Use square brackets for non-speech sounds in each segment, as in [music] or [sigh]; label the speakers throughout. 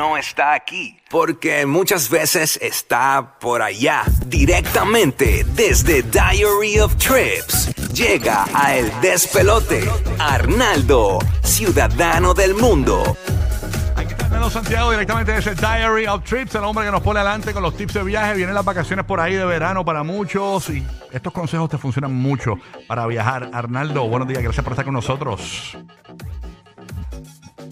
Speaker 1: no está aquí, porque muchas veces está por allá, directamente desde Diary of Trips. Llega a El Despelote, Arnaldo, ciudadano del mundo.
Speaker 2: Aquí está Arnaldo Santiago directamente desde Diary of Trips, el hombre que nos pone adelante con los tips de viaje. Vienen las vacaciones por ahí de verano para muchos y estos consejos te funcionan mucho para viajar. Arnaldo, buenos días, gracias por estar con nosotros.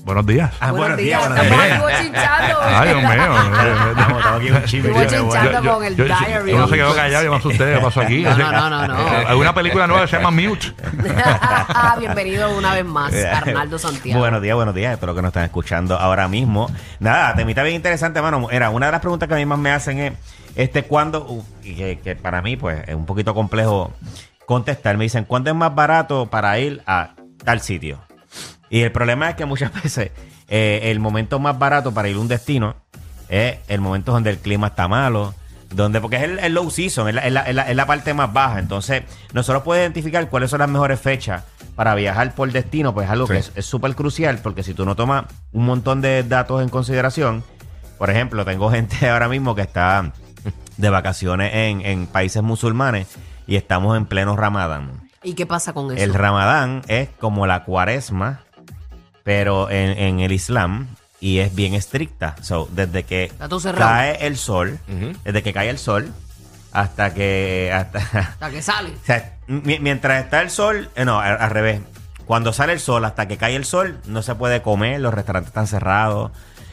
Speaker 2: Buenos días.
Speaker 3: Ah,
Speaker 4: Buenos días.
Speaker 3: buenos
Speaker 4: Estamos
Speaker 3: días.
Speaker 4: aquí chinchando. [laughs]
Speaker 2: Ay, Dios mío.
Speaker 3: Estamos, estamos aquí con
Speaker 4: con el
Speaker 2: yo-
Speaker 4: diary.
Speaker 2: Uno se quedó callado, yo me asusté, ¿qué pasó aquí?
Speaker 4: No, no, no, no,
Speaker 2: Hay una película nueva que se llama Mute. [laughs]
Speaker 4: Bienvenido una vez más, [laughs] Arnaldo Santiago.
Speaker 3: Buenos días, buenos días. Espero que nos están escuchando ahora mismo. Nada, temita bien interesante, mano. Era una de las preguntas que a mí más me hacen es, este, ¿cuándo? uh, y que, que para mí, pues, es un poquito complejo contestar. Me dicen, ¿cuándo es más barato para ir a tal sitio? Y el problema es que muchas [laughs] veces eh, el momento más barato para ir a un destino es el momento donde el clima está malo, donde porque es el, el low season, es la, es la- es la- es la parte más baja. Entonces, nosotros podemos identificar cuáles son las mejores fechas para viajar por destino, pues es algo que es es súper crucial, porque si tú no tomas un montón de datos en consideración, por ejemplo, tengo [laughs] gente ahora mismo que está de vacaciones en, en países musulmanes y estamos en pleno Ramadán.
Speaker 4: ¿Y qué pasa con eso?
Speaker 3: El Ramadán es como la cuaresma, pero en, en el Islam y es bien estricta. So, desde que cae el sol, desde que cae el sol hasta que hasta
Speaker 4: Hasta que sale. [laughs]
Speaker 3: o sea, mi- mientras está el sol, eh, no, al, al revés. Cuando sale el sol hasta que cae el sol, no se puede comer, los restaurantes están cerrados,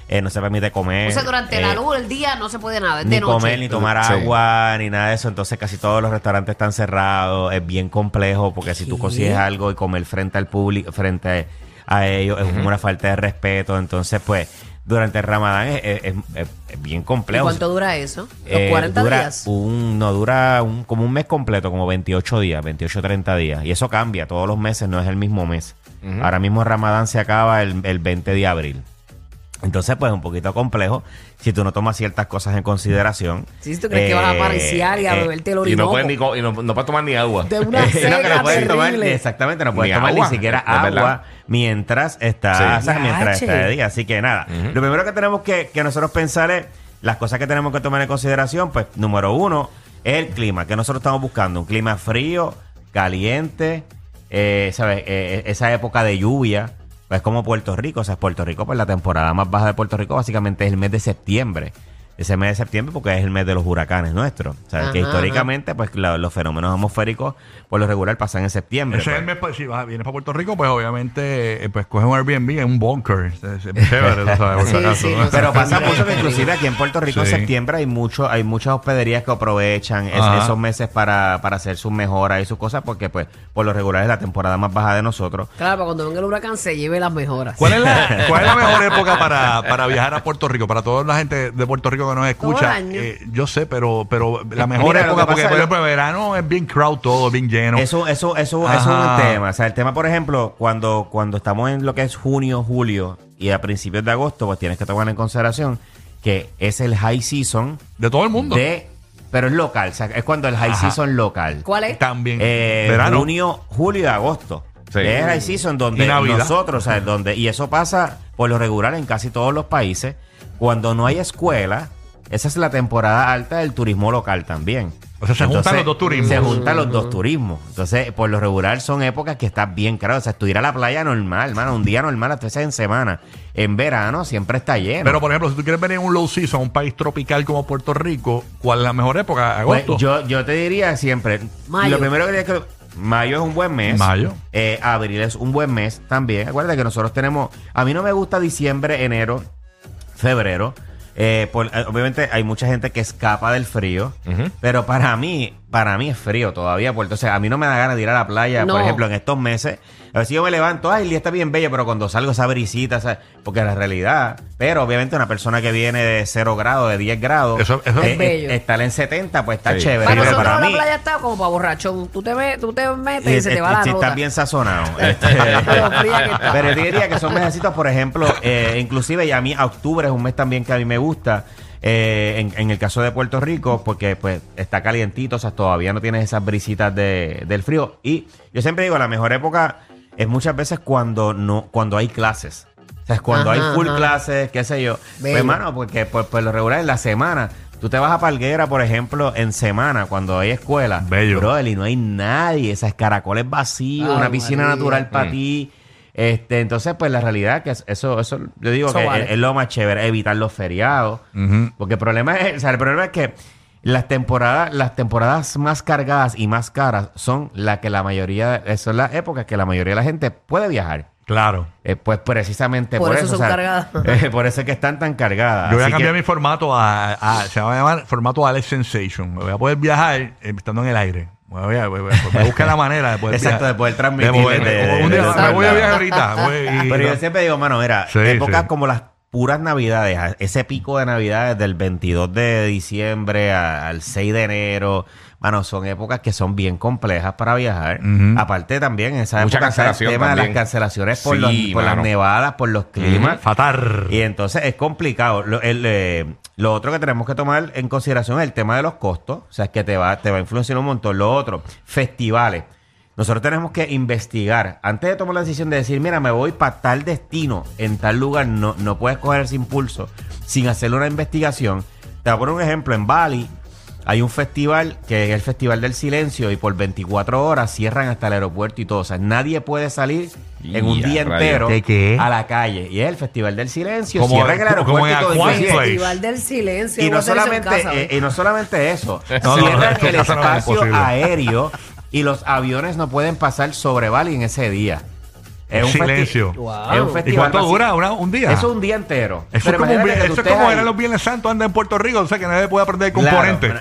Speaker 3: eh, no se permite comer.
Speaker 4: O sea, durante
Speaker 3: eh,
Speaker 4: la luz, el día, no se puede nada. Es
Speaker 3: ni
Speaker 4: de noche.
Speaker 3: comer, ni tomar
Speaker 5: Sí.
Speaker 3: agua, ni nada de eso. Entonces casi todos los restaurantes están cerrados. Es bien complejo porque si tú consigues algo y comer frente al público, frente a ellos, es como una falta de respeto. Entonces, pues, durante el ramadán es, es- es- es- es bien
Speaker 4: ¿Y
Speaker 3: complejo.
Speaker 4: cuánto dura eso? ¿Los
Speaker 3: Eh,
Speaker 4: 40
Speaker 3: dura
Speaker 4: días?
Speaker 3: Un, no, dura un, como un mes completo, como 28 días, 28, 30 días. Y eso cambia todos los meses, no es el mismo mes. Ahora mismo el Ramadán se acaba el, el 20 de abril. Entonces, pues, es un poquito complejo si tú no tomas ciertas cosas en consideración.
Speaker 4: Sí, ¿tú crees que vas a
Speaker 3: Eh,
Speaker 4: apariciar y a
Speaker 3: eh,
Speaker 4: beberte el
Speaker 5: Y
Speaker 4: orinoco?
Speaker 5: no puedes ni, co- y no, no puedes tomar ni agua.
Speaker 4: De [laughs] una
Speaker 3: no, que no
Speaker 4: cena
Speaker 3: puedes tomar,
Speaker 4: terrible.
Speaker 3: exactamente, no puedes
Speaker 5: Ni
Speaker 3: tomar
Speaker 5: agua,
Speaker 3: ni siquiera agua mientras está,
Speaker 5: Sí.
Speaker 3: o sea, mientras está de día. Así que nada, lo primero que tenemos que, que nosotros pensar es las cosas que tenemos que tomar en consideración. Pues, número uno, es el clima, que nosotros estamos buscando. Un clima frío, caliente, eh, ¿sabes? Eh, esa época de lluvia. Pues como Puerto Rico, o sea, Puerto Rico, pues la temporada más baja de Puerto Rico básicamente es el mes de septiembre. Ese mes de septiembre porque es el mes de los huracanes nuestros. O sea, que
Speaker 4: Ajá,
Speaker 3: históricamente, pues la- los fenómenos atmosféricos por lo regular pasan en septiembre.
Speaker 2: Ese es
Speaker 3: pues.
Speaker 2: el mes, pues, si vas, vienes para Puerto Rico, pues obviamente, eh, pues coges un Airbnb en un bunker. Es, es [laughs] chévere, tú sabes, por si
Speaker 4: Sí,
Speaker 2: acaso,
Speaker 4: sí,
Speaker 2: ¿no?
Speaker 4: no
Speaker 3: Pero pasa mucho que inclusive aquí en Puerto Rico en septiembre hay mucho, hay muchas hospederías que aprovechan es- esos meses para, para hacer sus mejoras y sus cosas porque pues por lo regular es la temporada más baja de nosotros.
Speaker 4: Claro, para cuando venga el huracán se lleve las mejoras.
Speaker 2: ¿Cuál es, la, [laughs] ¿Cuál es la mejor época para, para viajar a Puerto Rico? Para toda la gente de Puerto Rico que nos escucha. eh, yo sé, pero, pero la mejor
Speaker 3: Mira, lo
Speaker 2: época,
Speaker 3: que
Speaker 2: porque
Speaker 3: pasa
Speaker 2: por
Speaker 3: es-
Speaker 2: ejemplo, verano es bien crowd todo, bien lleno.
Speaker 3: Eso, eso, eso, eso es un tema. O sea, el tema, por ejemplo, cuando, cuando estamos en lo que es junio, julio y a principios de agosto, pues tienes que tomar en consideración que es el high season
Speaker 2: de todo el mundo.
Speaker 3: de, pero es local, o sea, es cuando el high
Speaker 2: Ajá.
Speaker 3: season local.
Speaker 4: ¿Cuál es?
Speaker 2: También.
Speaker 3: Eh,
Speaker 2: verano.
Speaker 3: junio, julio y agosto.
Speaker 5: Sí.
Speaker 3: Es high season donde
Speaker 2: Y
Speaker 3: nosotros, o sea, donde, y eso pasa por lo regular en casi todos los países, cuando no hay escuela, esa es la temporada alta del turismo local también.
Speaker 2: O sea, se juntan los dos turismos.
Speaker 3: Se juntan los dos turismos. Entonces, por lo regular son épocas que estás bien caro. O sea, tú ir a la playa normal, hermano, un día normal, hasta veces en semana. En verano siempre está lleno.
Speaker 2: Pero, por ejemplo, si tú quieres venir en un low season, un país tropical como Puerto Rico, ¿cuál es la mejor época?
Speaker 3: Pues,
Speaker 2: ¿Agosto?
Speaker 3: yo, yo te diría siempre,
Speaker 4: Mayo.
Speaker 3: lo primero que tienes que... Mayo es un buen mes.
Speaker 2: Mayo.
Speaker 3: Eh, abril es un buen mes también. Acuérdate que nosotros tenemos... A mí no me gusta diciembre, enero, febrero. Eh, por- eh, obviamente hay mucha gente que escapa del frío. Pero para mí, para mí es frío todavía. Porque, entonces, a mí no me da ganas de ir a la playa,
Speaker 4: No.
Speaker 3: por ejemplo, en estos meses. A ver si yo me levanto, ay, el día está bien bello, pero cuando salgo esa brisita, ¿sabes? porque la realidad. Pero obviamente una persona que viene de 0 grados, de 10 grados,
Speaker 2: Eso- eso
Speaker 3: eh,
Speaker 4: es bello.
Speaker 3: eh, estar en 70, pues está
Speaker 5: Sí.
Speaker 3: chévere.
Speaker 4: Para
Speaker 3: pero
Speaker 4: nosotros
Speaker 3: para
Speaker 4: la
Speaker 3: mí,
Speaker 4: playa está como para borrachón. Tú te, me- tú te metes y se te va la
Speaker 3: si
Speaker 4: ruta.
Speaker 3: estás bien sazonado. [laughs] Este, [laughs]
Speaker 4: Pero
Speaker 3: yo diría que son mesecitos, por ejemplo, eh, inclusive y a mí octubre es un mes también que a mí me gusta. Eh, en, en el caso de Puerto Rico, porque pues está calientito, o sea, todavía no tienes esas brisitas de, del frío. Y yo siempre digo, la mejor época es muchas veces cuando no, cuando hay clases. O sea, es cuando
Speaker 4: Ajá,
Speaker 3: hay full
Speaker 4: ajá.
Speaker 3: clases, qué sé yo. Pues, hermano, porque por, por lo regular en la semana, tú te vas a Palguera, por ejemplo, en semana, cuando hay escuela.
Speaker 2: Bello.
Speaker 3: Brother, y no hay nadie. Esas caracoles vacíos, una piscina
Speaker 4: María.
Speaker 3: natural para
Speaker 5: Mm.
Speaker 3: ti. Este, entonces, pues la realidad que es- eso, eso, yo digo
Speaker 4: Eso
Speaker 3: que
Speaker 4: vale.
Speaker 3: es, es lo más chévere, evitar los feriados. Porque el problema es, o sea, el problema es que las temporadas, las temporadas más cargadas y más caras son las que la mayoría, son las épocas que la mayoría de la gente puede viajar.
Speaker 2: Claro.
Speaker 3: Eh, pues precisamente
Speaker 4: Por
Speaker 3: por,
Speaker 4: eso
Speaker 3: eso.
Speaker 4: son
Speaker 3: o sea,
Speaker 4: cargadas. [laughs]
Speaker 3: eh, por eso es que están tan cargadas.
Speaker 2: Yo voy a cambiar
Speaker 3: que-
Speaker 2: mi formato a, a- Se va a llamar formato Alex Sensation. Me voy a poder viajar eh, estando en el aire. Voy a, voy a- voy a buscar la manera de poder [laughs]
Speaker 3: Exacto, de poder transmitir
Speaker 2: poder- un día
Speaker 3: desde
Speaker 2: me voy a viajar ahorita. voy [laughs] y-
Speaker 3: Pero yo siempre digo, mano, mira,
Speaker 2: Sí,
Speaker 3: épocas
Speaker 2: sí.
Speaker 3: como las puras navidades, ese pico de navidades del 22 de diciembre al 6 de enero, mano, son épocas que son bien complejas para viajar.
Speaker 2: Ujú.
Speaker 3: Aparte también, en esa
Speaker 5: Mucha
Speaker 3: época está el tema de las cancelaciones por,
Speaker 5: Sí,
Speaker 3: los- por las nevadas, por los climas.
Speaker 2: Fatar.
Speaker 3: Y entonces es complicado. Lo, el, eh, lo otro que tenemos que tomar en consideración es el tema de los costos. O sea, es que te va, te va a influenciar un montón. Lo otro, festivales. Nosotros tenemos que investigar. Antes de tomar la decisión de decir, mira, me voy para tal destino, en tal lugar, no, no puedes coger ese impulso sin hacer una investigación. Te voy a poner un ejemplo. En Bali hay un festival que es el Festival del Silencio y por 24 horas cierran hasta el aeropuerto y todo. O sea, nadie puede salir en un día entero a la calle. Y es el Festival del Silencio.
Speaker 2: Como-
Speaker 3: cierran el aeropuerto
Speaker 2: en
Speaker 3: y todo,
Speaker 2: Aquatic
Speaker 3: inclusive-
Speaker 2: Place.
Speaker 4: Festival del silencio.
Speaker 3: y no solamente
Speaker 4: casa,
Speaker 3: eh, y no solamente eso, [laughs]
Speaker 2: No,
Speaker 3: cierran
Speaker 2: no,
Speaker 3: el
Speaker 2: eso no es
Speaker 3: espacio aéreo y los aviones no pueden pasar sobre Bali en ese día. Es un
Speaker 2: Silencio.
Speaker 4: Wow.
Speaker 3: es un
Speaker 2: ¿Y
Speaker 3: festival
Speaker 2: cuánto
Speaker 3: vacío.
Speaker 2: dura? Una- ¿Un día?
Speaker 3: Eso es un día entero.
Speaker 2: Eso
Speaker 3: Pero
Speaker 2: es como, un eso es como eran los Viernes Santos, anda en Puerto Rico, o sea que nadie puede aprender el
Speaker 3: Claro,
Speaker 2: componente.
Speaker 3: pero,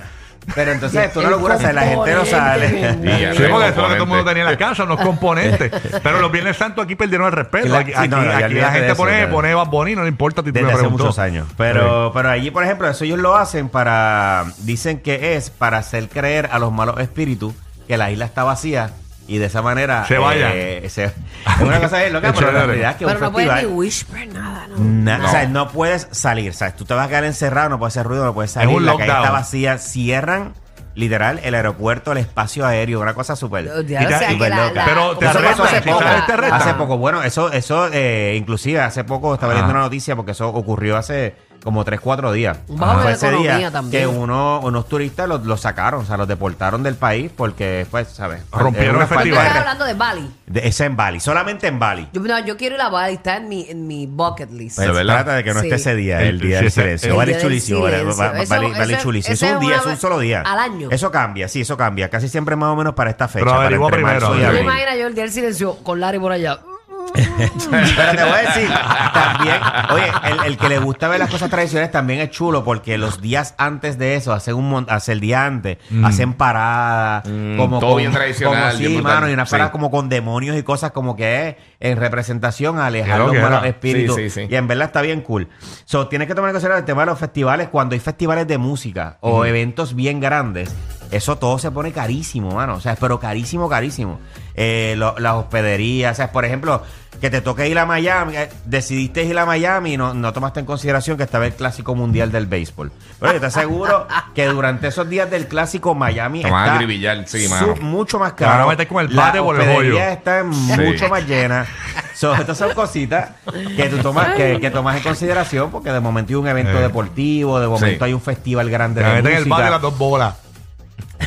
Speaker 3: pero entonces esto una locura, o sea, la gente no sale.
Speaker 5: Y
Speaker 2: Sí,
Speaker 5: no
Speaker 2: porque eso es lo que todo el mundo tenía en la casa, unos componentes. Pero los Viernes Santos aquí perdieron el respeto.
Speaker 3: Claro,
Speaker 2: Aquí,
Speaker 3: sí, no,
Speaker 2: aquí-
Speaker 3: no,
Speaker 2: la gente
Speaker 3: eso,
Speaker 2: pone,
Speaker 3: ya.
Speaker 2: pone Bad Bunny, no le importa ti tú
Speaker 3: Desde
Speaker 2: me
Speaker 3: hace muchos años. Pero, pero allí, por ejemplo, eso ellos lo hacen para. Dicen que es para hacer creer a los malos espíritus que la isla está vacía y de esa manera.
Speaker 2: Se vayan.
Speaker 3: eh, se- es una cosa es loca, [laughs]
Speaker 2: Es
Speaker 3: pero la realidad es que
Speaker 4: Pero
Speaker 3: un
Speaker 4: no puedes ni
Speaker 3: festival.
Speaker 4: whisper nada, ¿no?
Speaker 3: na-
Speaker 5: No.
Speaker 3: O sea, no puedes salir. ¿sabes? Tú te vas a quedar encerrado, no puedes hacer ruido, no puedes salir.
Speaker 2: un
Speaker 3: la calle
Speaker 2: lockdown.
Speaker 3: está vacía. Cierran, literal, el aeropuerto, el espacio aéreo, una cosa súper.
Speaker 4: Ya,
Speaker 2: Y
Speaker 4: o sea,
Speaker 3: loca.
Speaker 4: la-
Speaker 2: Pero te
Speaker 3: Eso pasó hace poco. Hace poco. Bueno, eso, eso eh, inclusive hace poco estaba viendo una noticia porque eso ocurrió hace como 3, 4 días.
Speaker 4: Un bajo de
Speaker 3: ese
Speaker 4: economía
Speaker 3: día
Speaker 4: también.
Speaker 3: que uno, unos turistas los, los sacaron, o sea, los deportaron del país porque, pues, ¿sabes?
Speaker 2: Rompieron el festival.
Speaker 4: estás hablando de Bali.
Speaker 3: de- Eso en Bali, solamente en Bali.
Speaker 4: Yo, no, yo quiero ir a Bali, está en mi, en mi bucket list.
Speaker 3: Pues
Speaker 5: ¿De verdad?
Speaker 3: trata de que no
Speaker 4: Sí.
Speaker 3: esté ese día,
Speaker 2: El-
Speaker 3: el, día del silencio.
Speaker 4: del
Speaker 3: chulísimo,
Speaker 4: eso-
Speaker 3: chulísimo. es un
Speaker 4: es
Speaker 3: día, es un solo día.
Speaker 4: al año.
Speaker 3: Eso cambia, sí, eso cambia. Casi siempre más o menos para esta fecha.
Speaker 2: Pero
Speaker 3: entre
Speaker 2: primero,
Speaker 4: me imagino yo el día del silencio con Larry por allá.
Speaker 3: Pero te voy a decir, también, oye, el, el que le gusta ver las cosas tradicionales también es chulo porque los días antes de eso, hacen un mon- hace el día antes, hacen paradas,
Speaker 5: Mm,
Speaker 3: como
Speaker 5: todo
Speaker 3: con-
Speaker 5: bien tradicional,
Speaker 3: como, sí,
Speaker 5: bien
Speaker 3: mano, y unas
Speaker 5: Sí.
Speaker 3: paradas como con demonios y cosas como que es en representación a alejar los malos espíritus.
Speaker 5: Sí, sí, sí.
Speaker 3: Y en verdad está bien cool. So, tienes que tomar en consideración el tema de los festivales cuando hay festivales de música o eventos bien grandes. Eso todo se pone carísimo, mano. O sea, pero carísimo, carísimo. Eh, lo- las hospederías, o sea, por ejemplo, que te toque ir a Miami, eh, decidiste ir a Miami y no, no tomaste en consideración que estaba el clásico mundial del béisbol. Pero yo te aseguro que durante esos días del clásico Miami
Speaker 5: Te van a
Speaker 3: está
Speaker 5: sí,
Speaker 3: su- mucho más
Speaker 2: Te van a
Speaker 3: caro.
Speaker 2: meter con el bate por el hoyo.
Speaker 3: hospederías están mucho más llenas. So, [laughs] estas son cositas que tú tomas, que, que tomas en consideración porque de momento hay un evento
Speaker 2: Eh.
Speaker 3: deportivo, de momento
Speaker 5: Sí.
Speaker 3: hay un festival grande
Speaker 2: Te
Speaker 3: de
Speaker 2: meten el
Speaker 3: música.
Speaker 2: bate las dos bolas.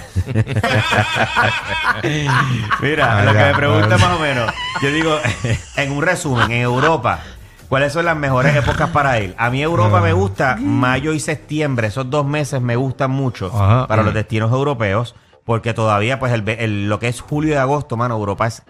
Speaker 2: [laughs]
Speaker 3: Mira, lo que me pregunta más o menos, yo digo, [laughs] en un resumen, en Europa, ¿cuáles son las mejores épocas para ir? A mí Europa me gusta, mayo y septiembre, esos dos meses me gustan mucho
Speaker 2: Ajá.
Speaker 3: para los destinos europeos, porque todavía, pues, el, lo que es julio y agosto, mano, Europa es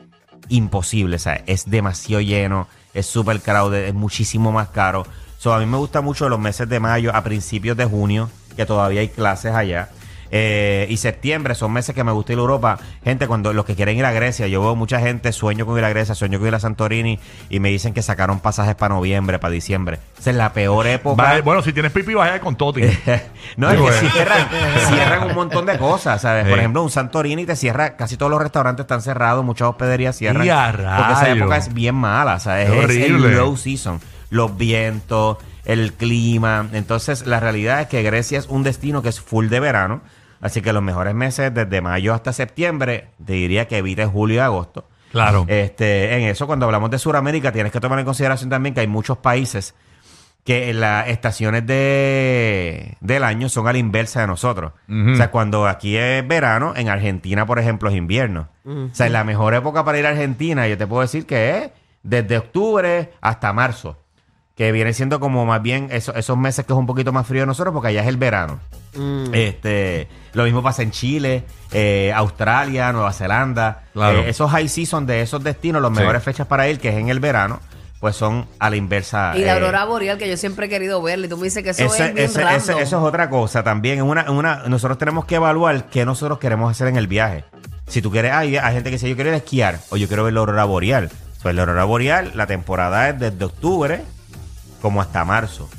Speaker 3: imposible, o sea, es demasiado lleno, es súper crowded, es muchísimo más caro. So, a mí me gusta mucho los meses de mayo a principios de junio, que todavía hay clases allá. Eh, y septiembre son meses que me gusta ir a Europa. Gente, cuando los que quieren ir a Grecia, yo veo mucha gente, sueño con ir a Grecia, sueño con ir a Santorini y me dicen que sacaron pasajes para noviembre, para diciembre. Esa es la peor época.
Speaker 2: Bueno, si tienes pipi, vas a ir con Toti. [laughs]
Speaker 3: no, es que cierran, cierran un montón de cosas, ¿sabes? Por ejemplo, un Santorini te cierra, casi todos los restaurantes están cerrados, muchas hospederías cierran.
Speaker 2: ¡Y a
Speaker 3: porque esa época es bien mala, ¿sabes?
Speaker 2: Qué
Speaker 3: Es el low season. Los vientos, el clima. Entonces, la realidad es que Grecia es un destino que es full de verano. Así que los mejores meses, desde mayo hasta septiembre, te diría que evites julio y agosto.
Speaker 2: Claro.
Speaker 3: Este, en eso, cuando hablamos de Sudamérica, tienes que tomar en consideración también que hay muchos países que las estaciones de, del año son a la inversa de nosotros. O sea, cuando aquí es verano, en Argentina, por ejemplo, es invierno. O sea, la mejor época para ir a Argentina, yo te puedo decir que es desde octubre hasta marzo. Que viene siendo como más bien eso- esos meses que es un poquito más frío de nosotros, porque allá es el verano. Este, lo mismo pasa en Chile, eh, Australia, Nueva Zelanda.
Speaker 2: Claro.
Speaker 3: Eh, esos high season de esos destinos, las
Speaker 5: Sí.
Speaker 3: mejores fechas para ir, que es en el verano, pues son a la inversa.
Speaker 4: Y la
Speaker 3: eh,
Speaker 4: aurora boreal, que yo siempre he querido verla, y tú me dices que eso
Speaker 3: ese-
Speaker 4: es bien
Speaker 3: ese- ese- eso es otra cosa también. En una, en una, nosotros tenemos que evaluar qué nosotros queremos hacer en el viaje. Si tú quieres, hay, hay gente que dice yo quiero ir a esquiar o yo quiero ver la aurora boreal. Pues la aurora boreal, la temporada es desde octubre como hasta marzo.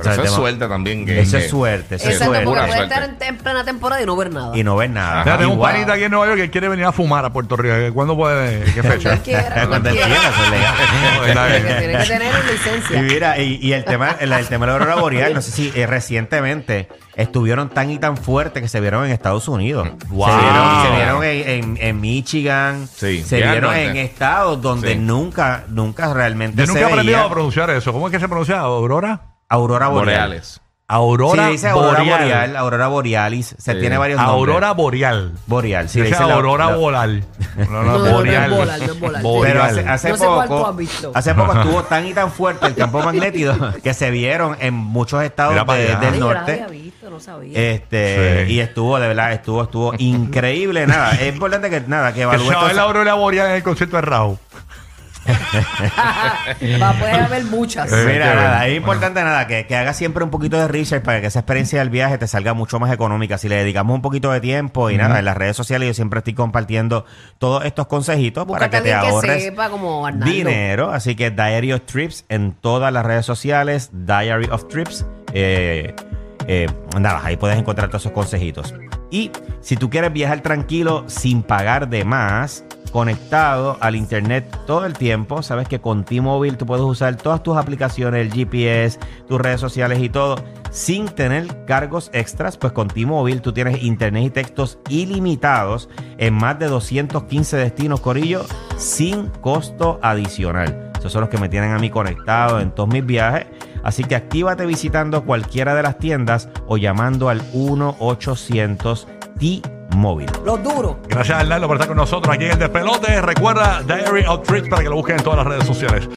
Speaker 3: O
Speaker 5: Pero
Speaker 3: sea,
Speaker 5: eso es suerte también. Que,
Speaker 3: Eso es suerte, eso es suerte.
Speaker 4: porque puede
Speaker 5: suerte.
Speaker 4: estar en, en plena temporada y no ver nada.
Speaker 3: Y no ves nada.
Speaker 2: Tengo un panita aquí en Nueva York que quiere venir a fumar a Puerto Rico. ¿Cuándo puede? ¿Qué [laughs] fecha?
Speaker 4: Cuando él quiera, cuando
Speaker 3: Cuando
Speaker 4: él quiera.
Speaker 3: entiendas, eso es legal. [laughs]
Speaker 2: Está
Speaker 4: Tiene
Speaker 2: bien.
Speaker 4: que, tiene que tener una
Speaker 3: Y
Speaker 4: licencia.
Speaker 3: mira, y, y el tema el, el tema de la aurora boreal, no sé si eh, recientemente estuvieron tan y tan fuertes que se vieron en Estados Unidos.
Speaker 2: Wow.
Speaker 3: Se vieron, se vieron en, en- en Michigan,
Speaker 5: Sí,
Speaker 3: se vieron en estados donde
Speaker 5: Sí.
Speaker 3: nunca, nunca realmente
Speaker 2: Yo
Speaker 3: se
Speaker 2: nunca he aprendido a pronunciar eso. ¿Cómo es que se pronuncia? ¿Aurora?
Speaker 3: Aurora boreal.
Speaker 5: Boreales.
Speaker 2: Aurora
Speaker 3: sí, dice aurora
Speaker 2: boreal.
Speaker 3: boreal, aurora borealis, se
Speaker 5: Sí.
Speaker 3: tiene varios nombres.
Speaker 2: Aurora boreal.
Speaker 3: boreal, sí,
Speaker 2: dice
Speaker 3: la-
Speaker 2: aurora
Speaker 3: la-
Speaker 2: boreal. No,
Speaker 4: No, no, no es boreal, no es boreal.
Speaker 3: Pero
Speaker 2: Boreal.
Speaker 3: hace, hace
Speaker 4: No sé cuál tú
Speaker 3: poco,
Speaker 4: has visto.
Speaker 3: hace poco [laughs] estuvo tan y tan fuerte el campo magnético [laughs] que se vieron en muchos estados
Speaker 2: Mira para
Speaker 3: de-
Speaker 2: allá.
Speaker 3: del
Speaker 4: Ay, yo la
Speaker 3: norte.
Speaker 4: había visto, no sabía.
Speaker 3: Este,
Speaker 2: Sí.
Speaker 3: y estuvo, de verdad, estuvo, estuvo increíble. Nada, es importante que nada, que
Speaker 2: Que
Speaker 3: evalúe
Speaker 2: se va a ver la aurora boreal en el concierto de Raúl. [laughs]
Speaker 4: Va a poder haber muchas.
Speaker 3: Mira, nada, es importante nada, que, que hagas siempre un poquito de research para que esa experiencia del viaje te salga mucho más económica. Si le dedicamos un poquito de tiempo y nada, en las redes sociales yo siempre estoy compartiendo todos estos consejitos para que te
Speaker 4: alguien que
Speaker 3: ahorres
Speaker 4: sepa como Arnaldo.
Speaker 3: dinero. Así que Diary of Trips en todas las redes sociales, Diary of Trips. Eh, eh, nada, ahí puedes encontrar todos esos consejitos. Y si tú quieres viajar tranquilo sin pagar de más, conectado al internet todo el tiempo, sabes que con T-Mobile tú puedes usar todas tus aplicaciones, el GPS, tus redes sociales y todo, sin tener cargos extras, pues con T-Mobile tú tienes internet y textos ilimitados en más de 215 destinos, Corillo, sin costo adicional. Esos son los que me tienen a mí conectado en todos mis viajes. Así que actívate visitando cualquiera de las tiendas o llamando al 1-800 T-Mobile.
Speaker 4: Los duros.
Speaker 2: Gracias, Arnaldo, por estar con nosotros aquí en el Despelote. Recuerda Diary of Trips para que lo busquen en todas las redes sociales.